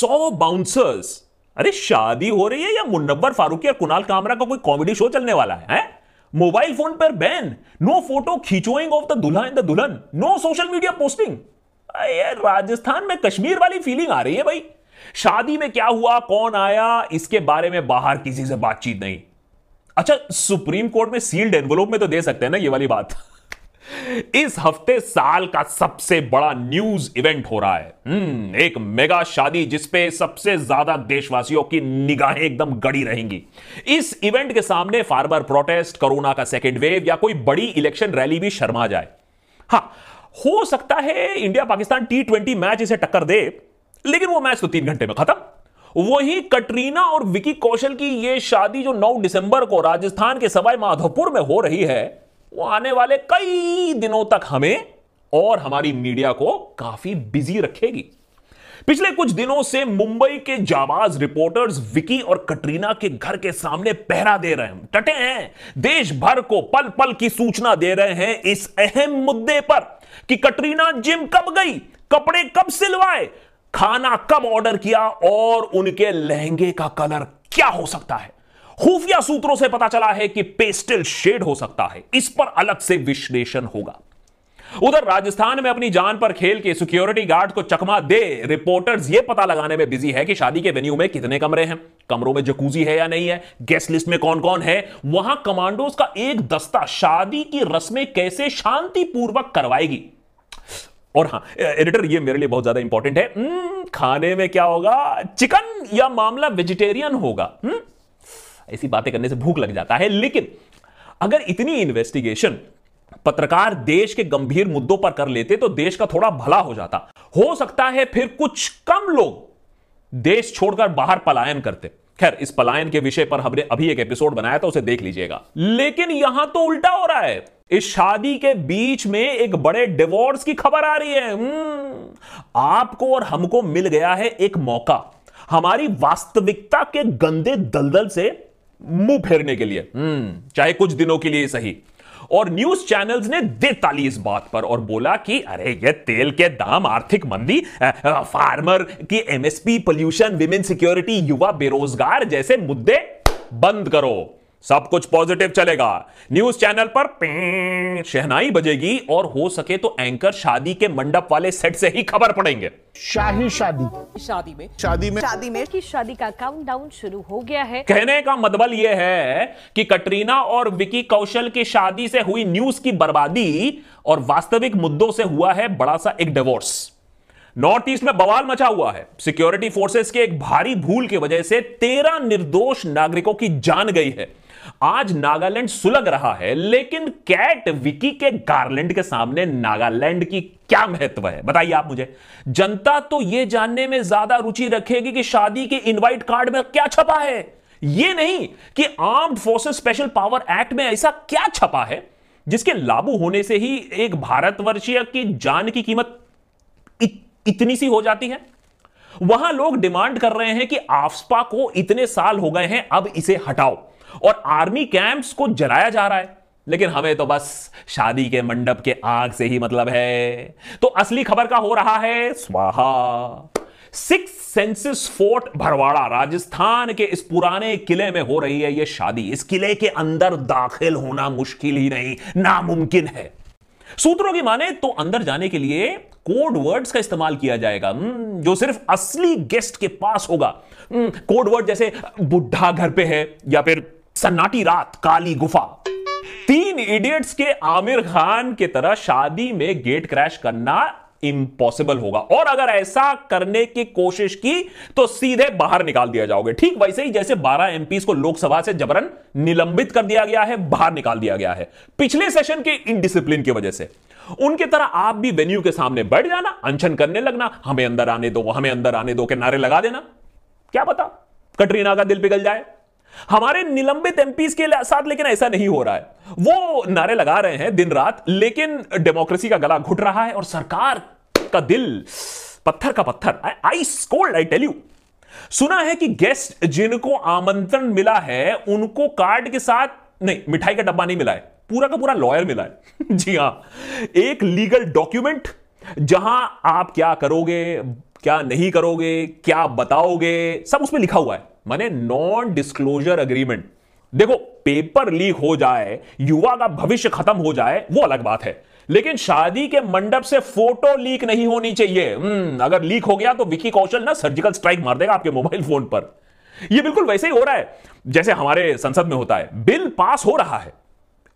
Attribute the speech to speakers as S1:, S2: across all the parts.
S1: सौ बाउंसर्स अरे शादी हो रही है या मुन्नबर फारूकी और कुणाल कामरा का कोई कॉमेडी शो चलने वाला है, है? मोबाइल फ़ोन पर बैन नो फ़ोटो खींचोइंग ऑफ़ द दुल्हा इन द दुल्हन। No social media posting Rajasthan में कश्मीर वाली फीलिंग आ रही है भाई। शादी में क्या हुआ कौन आया इसके बारे में बाहर किसी से बातचीत नहीं। अच्छा सुप्रीम कोर्ट में सील्ड एनवलोप में तो दे सकते हैं ना ये वाली बात। इस हफ़्ते साल का सबसे बड़ा न्यूज़ इवेंट हो रहा है। हम्म, एक मेगा शादी जिसपे सबसे ज़्यादा देशवासियों की निगाहें एकदम गड़ी रहेंगी। इस इवेंट के सामने फार्मर प्रोटेस्ट कोरोना का सेकेंड वेव या कोई बड़ी इलेक्शन रैली भी शर्मा जाए। हाँ हो सकता है India Pakistan T twenty match इसे टक्कर दे लेकिन वो मैच तो तीन घंटे में खत्म। वही कटरीना और विकी कौशल की ये शादी जो 9 दिसंबर को राजस्थान के सवाई माधोपुर में हो रही है वो आने वाले कई दिनों तक हमें और हमारी मीडिया को काफ़ी बिज़ी रखेगी। पिछले कुछ दिनों से मुंबई के जाबाज रिपोर्टर्स विकी और कटरीना के घर के सामने पहरा दे रहे हैं। टटे हैं। देश भर को पल पल की सूचना दे रहे हैं इस अहम मुद्दे पर कि कटरीना जिम कब गई, कपड़े कब सिलवाए, खाना कब ऑर्डर किया और उनके लहंगे का कलर क्या हो सकता है। खुफिया सूत्रों से पता चला है कि पेस्टल शेड हो सकता है। इस पर अलग से विश्लेषण होगा। उधर राजस्थान में अपनी जान पर खेल के सिक्योरिटी गार्ड को चकमा दे रिपोर्टर्स यह पता लगाने में बिज़ी है कि शादी के वेन्यू में कितने कमरे हैं। कमरों में जकूजी है या नहीं है? गेस्ट लिस्ट में कौन कौन है? वहाँ कमांडोज का एक दस्ता शादी की रस्में कैसे शांतिपूर्वक करवाएगी? और हाँ एडिटर ये मेरे लिए बहुत ज़्यादा इंपॉर्टेंट है। हम्म, खाने में क्या होगा? चिकन या मामला वेजिटेरियन होगा। हुँ? ऐसी बातें करने से भूख लग जाता है। लेकिन अगर इतनी इन्वेस्टिगेशन पत्रकार देश के गंभीर मुद्दों पर कर लेते तो देश का थोड़ा भला हो जाता। हो सकता है फिर कुछ कम लोग देश छोड़कर बाहर पलायन करते। खैर इस पलायन के विषय पर हमने अभी एक एपिसोड बनाया था उसे देख लीजिएगा। लेकिन यहाँ तो उल्टा हो रहा है। इस शादी के बीच में एक बड़े डिवोर्स की खबर आ रही है। हम्म, आपको और हमको मिल गया है एक मौका। हमारी वास्तविकता के गंदे दलदल से मुँह फेरने के लिए। हम्म, चाहे कुछ दिनों के लिए सही। और न्यूज़ चैनल्स ने दे ताली इस बात पर और बोला कि अरे ये तेल के दाम आर्थिक मंदी फार्मर की एमएसपी पोल्यूशन विमेन सिक्योरिटी युवा बेरोजगार जैसे मुद्दे बंद करो। सब कुछ पॉजिटिव चलेगा। न्यूज़ चैनल पर शहनाई बजेगी और हो सके तो एंकर शादी के मंडप वाले सेट से ही खबर पड़ेंगे।
S2: शाही शादी।
S3: शादी में।
S2: शादी में।
S3: शादी में की शादी का काउंटडाउन शुरू हो गया है।
S1: कहने का मतलब यह है कि कटरीना और विकी कौशल की शादी से हुई न्यूज़ की बर्बादी और वास्तविक मुद्दों से हुआ है बड़ा सा एक डिवोर्स नॉर्थ ईस्ट में बवाल मचा हुआ है। सिक्योरिटी फोर्सेस के एक भारी भूल की वजह से तेरह निर्दोष नागरिकों की जान गई है। आज नागालैंड सुलग रहा है, लेकिन कैट विकी के गार्लैंड के सामने नागालैंड की क्या महत्व है? बताइए आप मुझे। जनता तो यह जानने में ज़्यादा रुचि रखेगी कि शादी के इनवाइट कार्ड में क्या छपा है। यह नहीं कि armed forces special power act में ऐसा क्या छपा है, जिसके लागू होने से ही एक भारतवर्षीय की जान की कीमत इतनी सी हो जाती है। वहाँ लोग डिमांड कर रहे हैं कि आफ्सपा को इतने साल हो गए हैं, अब इसे हटाओ। और आर्मी कैंप्स को जलाया जा रहा है। लेकिन हमें तो बस शादी के मंडप के आग से ही मतलब है। तो असली खबर का हो रहा है, स्वाहा। सिक्स सेंसिस फोर्ट भरवाड़ा, राजस्थान के इस पुराने किले में हो रही है यह शादी। इस किले के अंदर दाखिल होना मुश्किल ही नहीं, नामुमकिन है। सूत्रों की माने तो अंदर जाने के लिए कोड वर्ड्स का इस्तेमाल किया जाएगा। हम्म, जो सिर्फ़ असली गेस्ट के पास होगा। कोड हम्म, वर्ड जैसे बुढ़ा घर पे है या फिर सन्नाटी रात काली गुफा। तीन इडियट्स के आमिर खान की तरह शादी में गेट क्रैश करना इंपॉसिबल होगा। और अगर ऐसा करने की कोशिश की तो सीधे बाहर निकाल दिया जाओगे। ठीक वैसे ही जैसे 12 एमपीस को लोकसभा से जबरन निलंबित कर दिया गया है बाहर निकाल दिया गया है। पिछले सेशन के इनडिसिप्लिन की वजह से। उनके तरह आप भी वेन्यू के सामने बैठ जाना, अनशन करने लगना, हमें अंदर आने दो, हमें अंदर आने दो के नारे लगा देना। क्या पता? कटरीना का दिल पिघल जाए। हमारे निलंबित एमपीस के साथ, लेकिन ऐसा नहीं हो रहा है। वो नारे लगा रहे हैं दिन रात, लेकिन डेमोक्रेसी का गला घुट रहा है और सरकार का दिल पत्थर का पत्थर। Ice cold I tell you सुना है कि गेस्ट जिनको आमंत्रण मिला है, उनको कार्ड के साथ, नहीं, मिठाई का डब्बा नहीं मिला है। पूरा का पूरा लॉयर मिला है। जी हाँ। एक लीगल डॉक्यूमेंट जहाँ आप क्या करोगे क्या नहीं करोगे क्या बताओगे सब उसमें लिखा हुआ है। माने नॉन डिस्क्लोजर अग्रीमेंट देखो पेपर लीक हो जाए युवा का भविष्य खत्म हो जाए वो अलग बात है। लेकिन शादी के मंडप से फ़ोटो लीक नहीं होनी चाहिए। हम्म, अगर लीक हो गया तो विकी कौशल ना सर्जिकल स्ट्राइक मार देगा आपके मोबाइल फ़ोन पर। यह बिल्कुल वैसे ही हो रहा है जैसे हमारे संसद में होता है। बिल पास हो रहा है।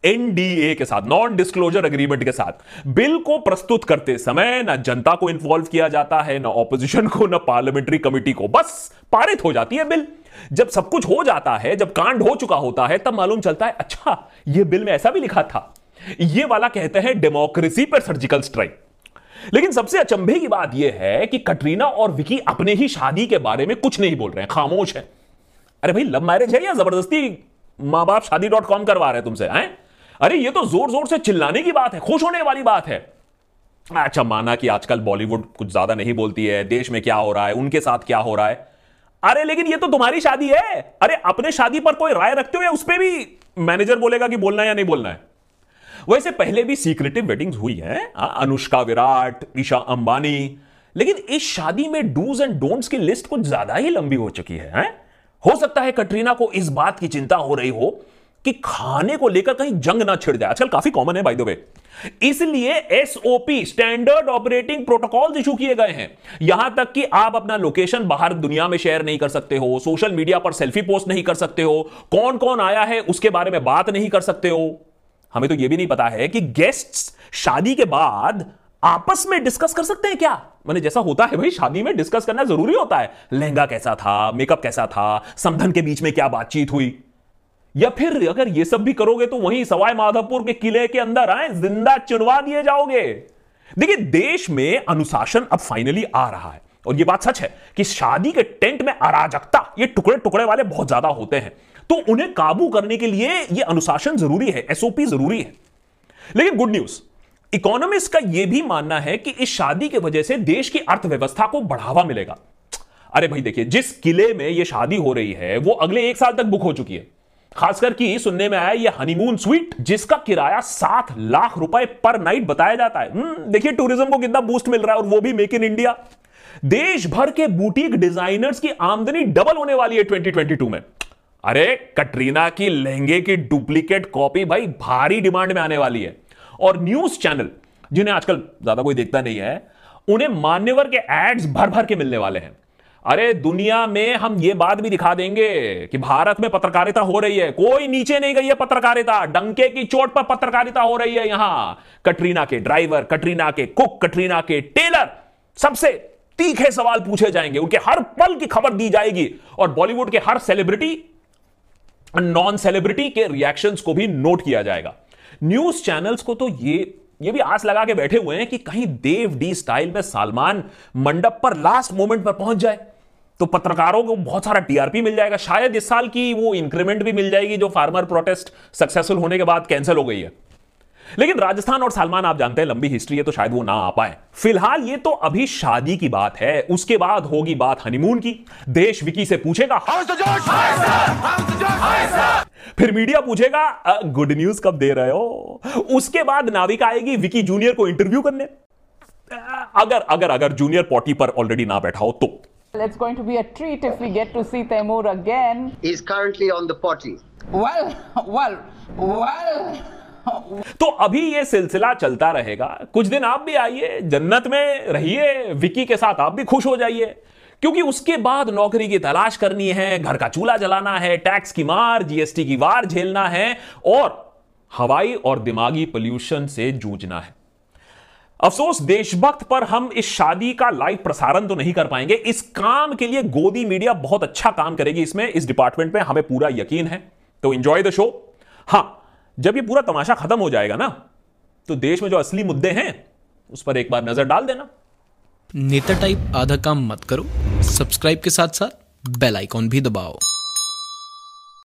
S1: एनडीए के साथ नॉन डिस्क्लोजर एग्रीमेंट के साथ, बिल को प्रस्तुत करते समय ना जनता को इन्वॉल्व किया जाता है, ना ऑपोजिशन को, ना पार्लियामेंट्री कमिटी को, बस पारित हो जाती है बिल। जब सब कुछ हो जाता है, जब कांड हो चुका होता है, तब मालूम चलता है अच्छा यह बिल में ऐसा भी लिखा था। यह वाला कहते हैं डेमोक्रेसी पर सर्जिकल स्ट्राइक लेकिन सबसे अचंभे की बात यह है कि कटरीना और विकी अपने ही शादी के बारे में कुछ नहीं बोल रहे हैं, खामोश है। अरे भाई लव मैरिज है या ज़बरदस्ती माँ बाप शादी डॉट कॉम करवा रहे हैं तुमसे, हैं? अरे ये तो ज़ोर ज़ोर से चिल्लाने की बात है खुश होने वाली बात है। अच्छा माना कि आजकल बॉलीवुड कुछ ज़्यादा नहीं बोलती है देश में क्या हो रहा है उनके साथ क्या हो रहा है। अरे लेकिन ये तो तुम्हारी शादी है। अरे अपने शादी पर कोई राय रखते हो या उस पर भी मैनेजर बोलेगा कि बोलना है या नहीं बोलना है? वैसे पहले भी सीक्रेटिव वेडिंग्स हुई है अनुष्का विराट ईशा अंबानी लेकिन इस शादी में डूज एंड डोंट्स की लिस्ट कुछ ज़्यादा ही लंबी हो चुकी है, है? हो सकता है कटरीना को इस बात की चिंता हो रही हो कि खाने को लेकर कहीं जंग ना छिड़ जाए। आजकल काफ़ी कॉमन है बाय द वे इसलिए SOP standard operating protocol issue किए गए हैं। यहाँ तक कि आप अपना लोकेशन बाहर दुनिया में शेयर नहीं कर सकते हो सोशल मीडिया पर सेल्फी पोस्ट नहीं कर सकते हो कौन कौन आया है उसके बारे में बात नहीं कर सकते हो। हमें तो यह भी नहीं पता है कि गेस्ट्स शादी के बाद आपस में डिस्कस कर सकते हैं क्या? मैंने जैसा होता है भाई, शादी में डिस्कस करना ज़रूरी होता है। लहंगा कैसा था मेकअप कैसा था, समधन के बीच में क्या बातचीत हुई? या फिर अगर ये सब भी करोगे तो वहीं सवाई माधवपुर के किले के अंदर आए, ज़िंदा चुनवा दिए जाओगे। देखिए, देश में अनुशासन अब फाइनली आ रहा है। और ये बात सच है कि शादी के टेंट में अराजकता, ये टुकड़े टुकड़े वाले बहुत ज़्यादा होते हैं। तो उन्हें काबू करने के लिए ये अनुशासन ज़रूरी है एसओपी ज़रूरी है। लेकिन गुड न्यूज़ इकोनॉमिस्ट का यह भी मानना है कि इस शादी की वजह से देश की अर्थव्यवस्था को बढ़ावा मिलेगा। अरे भाई देखिए, जिस किले में यह शादी हो रही है, वो अगले एक साल तक बुक हो चुकी है। खासकर की सुनने में आया ये हनीमून स्वीट जिसका किराया सात लाख रुपए पर नाइट बताया जाता है। हम्म, देखिए टूरिज़्म को कितना बूस्ट मिल रहा है और वो भी मेक इन इंडिया देश भर के बुटीक डिजाइनर्स की आमदनी डबल होने वाली है 2022 में। अरे कटरीना की लहंगे की डुप्लीकेट कॉपी भाई भारी डिमांड में आने वाली है। और न्यूज़ चैनल जिन्हें आजकल ज़्यादा कोई देखता नहीं है उन्हें मान्यवर के एड्स भर भर के मिलने वाले हैं। अरे दुनिया में हम ये बात भी दिखा देंगे कि भारत में पत्रकारिता हो रही है। कोई नीचे नहीं गई है पत्रकारिता। डंके की चोट पर पत्रकारिता हो रही है यहाँ। कटरीना के ड्राइवर, कटरीना के कुक, कटरीना के टेलर सबसे तीखे सवाल पूछे जाएँगे। उनके हर पल की खबर दी जाएगी। और बॉलीवुड के हर सेलिब्रिटी नॉन सेलिब्रिटी के रिएक्शंस को भी नोट किया जाएगा। न्यूज़ चैनल्स को तो ये ये भी आस लगा के बैठे हुए हैं कि कहीं देव डी स्टाइल में सलमान मंडप पर लास्ट मोमेंट पर पहुँच जाए। तो पत्रकारों को बहुत सारा टीआरपी मिल जाएगा। शायद इस साल की वो इंक्रीमेंट भी मिल जाएगी जो फार्मर प्रोटेस्ट सक्सेसफुल होने के बाद कैंसिल हो गई है। लेकिन राजस्थान और सलमान आप जानते हैं, लंबी हिस्ट्री है तो शायद वो ना आ पाए। फ़िलहाल ये तो अभी शादी की बात है, उसके बाद होगी बात हनीमून की। देश विकी से पूछेगा फिर मीडिया पूछेगा गुड न्यूज़ कब दे रहे हो? उसके बाद नाविका आएगी विकी जूनियर को इंटरव्यू करने। अगर अगर अगर जूनियर पॉटी पर ऑलरेडी ना बैठा हो तो।
S4: It's going to be a treat if we get to see Taimur again.
S5: He's currently on the potty.
S4: Well, well, well.
S1: तो अभी ये सिलसिला चलता रहेगा कुछ दिन आप भी आइए जन्नत में रहिए विकी के साथ आप भी खुश हो जाइए क्योंकि उसके बाद नौकरी की तलाश करनी है घर का चूल्हा जलाना है टैक्स की मार जीएसटी की वार झेलना है और हवाई और दिमागी पोल्यूशन से जूझना है अफसोस, देशभक्त पर हम इस शादी का लाइव प्रसारण तो नहीं कर पाएँगे। इस काम के लिए गोदी मीडिया बहुत अच्छा काम करेगी इसमें। इस डिपार्टमेंट में हमें पूरा यकीन है। तो एंजॉय द शो हाँ, जब ये पूरा तमाशा खत्म हो जाएगा ना तो देश में जो असली मुद्दे हैं, उस पर एक बार नज़र डाल देना।
S6: नेता टाइप आधा काम मत करो। सब्सक्राइब के साथ साथ बेल आइकॉन भी दबाओ।